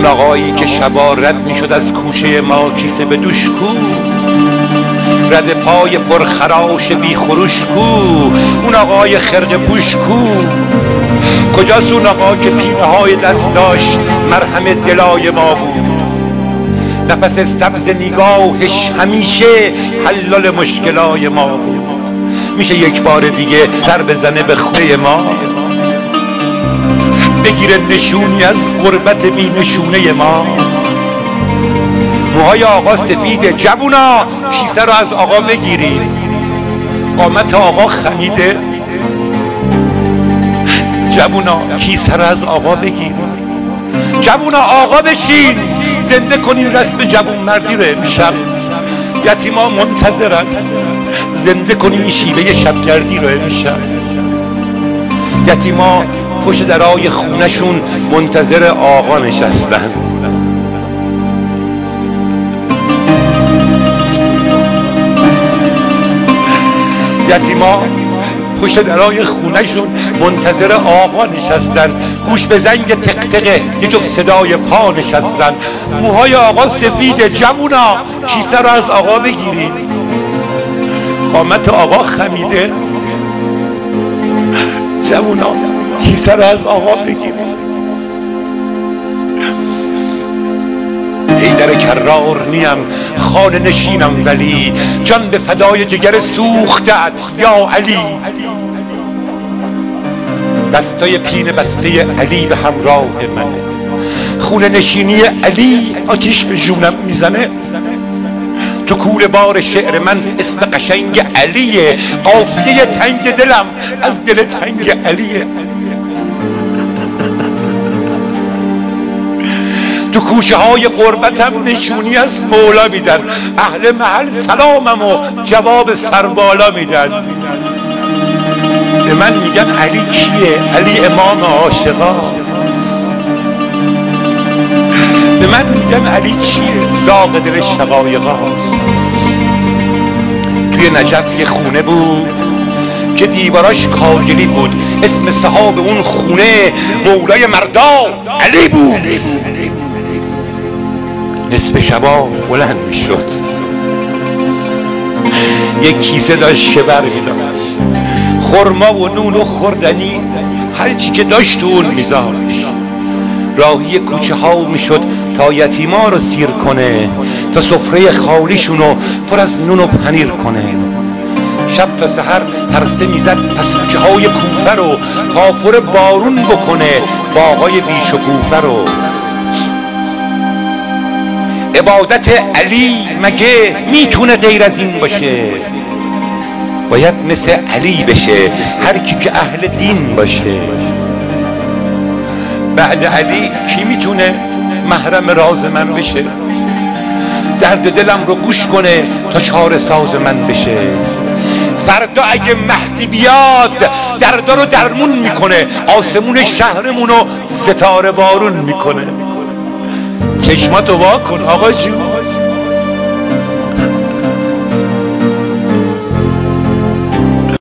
اون آقایی که شبا رد می‌شد از کوچه ما کیسه به دوش کو. رد پای پرخراش بی خروش کو. اون آقای خرق پوش کو. کجاست اون آقا که پینه های دست داشت؟ مرهم دلای ما بود. نفس سبز نگاهش همیشه حلال مشکلای ما بود. میشه یک بار دیگه سر بزنه به خونه ما. بگیره نشونی از قربت بی نشونه ما. موهای آقا سفیده جوونا کیسه رو از آقا بگیرید. قامت آقا خمیده. جوونا کیسه رو از آقا بگیرید. جوونا آقا بشین. زنده کنین رسم جوون مردی رو امشب. یتیما منتظرن. زنده کنین شیوه شبگردی رو امشب. یتیما پشت درای خونشون منتظر آقا نشستن. یتیما پشت درای خونهشون منتظر آقا نشستن. گوش به زنگ تقتقه یه جفت صدای پا نشستن. موهای آقا سفید جمونا کیسه رو از آقا بگیرید قامت آقا خمیده. جمونا. کیسه رو از آقا بگیرید ای در کرار نیم خانه نشینم ولی جان به فدای جگر سوختت یا علی. دستای پین بسته علی به همراه منه خونه نشینی علی آتیش به جونم می‌زنه. تو کول بار شعر من اسم قشنگ علیه. قافیه تنگ دلم از دل تنگ علیه. تو کوچه های قربتم نشونی از مولا میدن. اهل محل سلامم و جواب سربالا میدن. به من میگن علی کیه؟ علی امام عاشقاست به من میگن علی چیه؟ داغ دل شقایقاست توی نجف یه خونه بود که دیواراش کاگلی بود. اسم صحاب اون خونه مولای مردا علی بود. نصف شبا بلند می‌شد. یک کیسه داشت که بر خرما و نون و خوردنی هر چی که داشت اون میذاشت راهی کوچه ها می‌شد تا یتیما رو سیر کنه تا سفره خالیشونو پر از نون و پنیر کنه. شب تا سحر پرسته می‌زد پس کوچه های کوفه رو تا پر بارون بکنه باقای بیش و کوفه رو. عبادت علی مگه می‌تونه غیر از این باشه؟ باید مثل علی بشه هر کی که اهل دین باشه. بعد علی کی می‌تونه محرم راز من بشه؟ درد دلم رو گوش کنه تا چار ساز من بشه. فردا اگه مهدی بیاد دردا رو درمون می‌کنه آسمون شهرمون رو ستاره بارون می‌کنه. چشماتو وا کن آقا جون.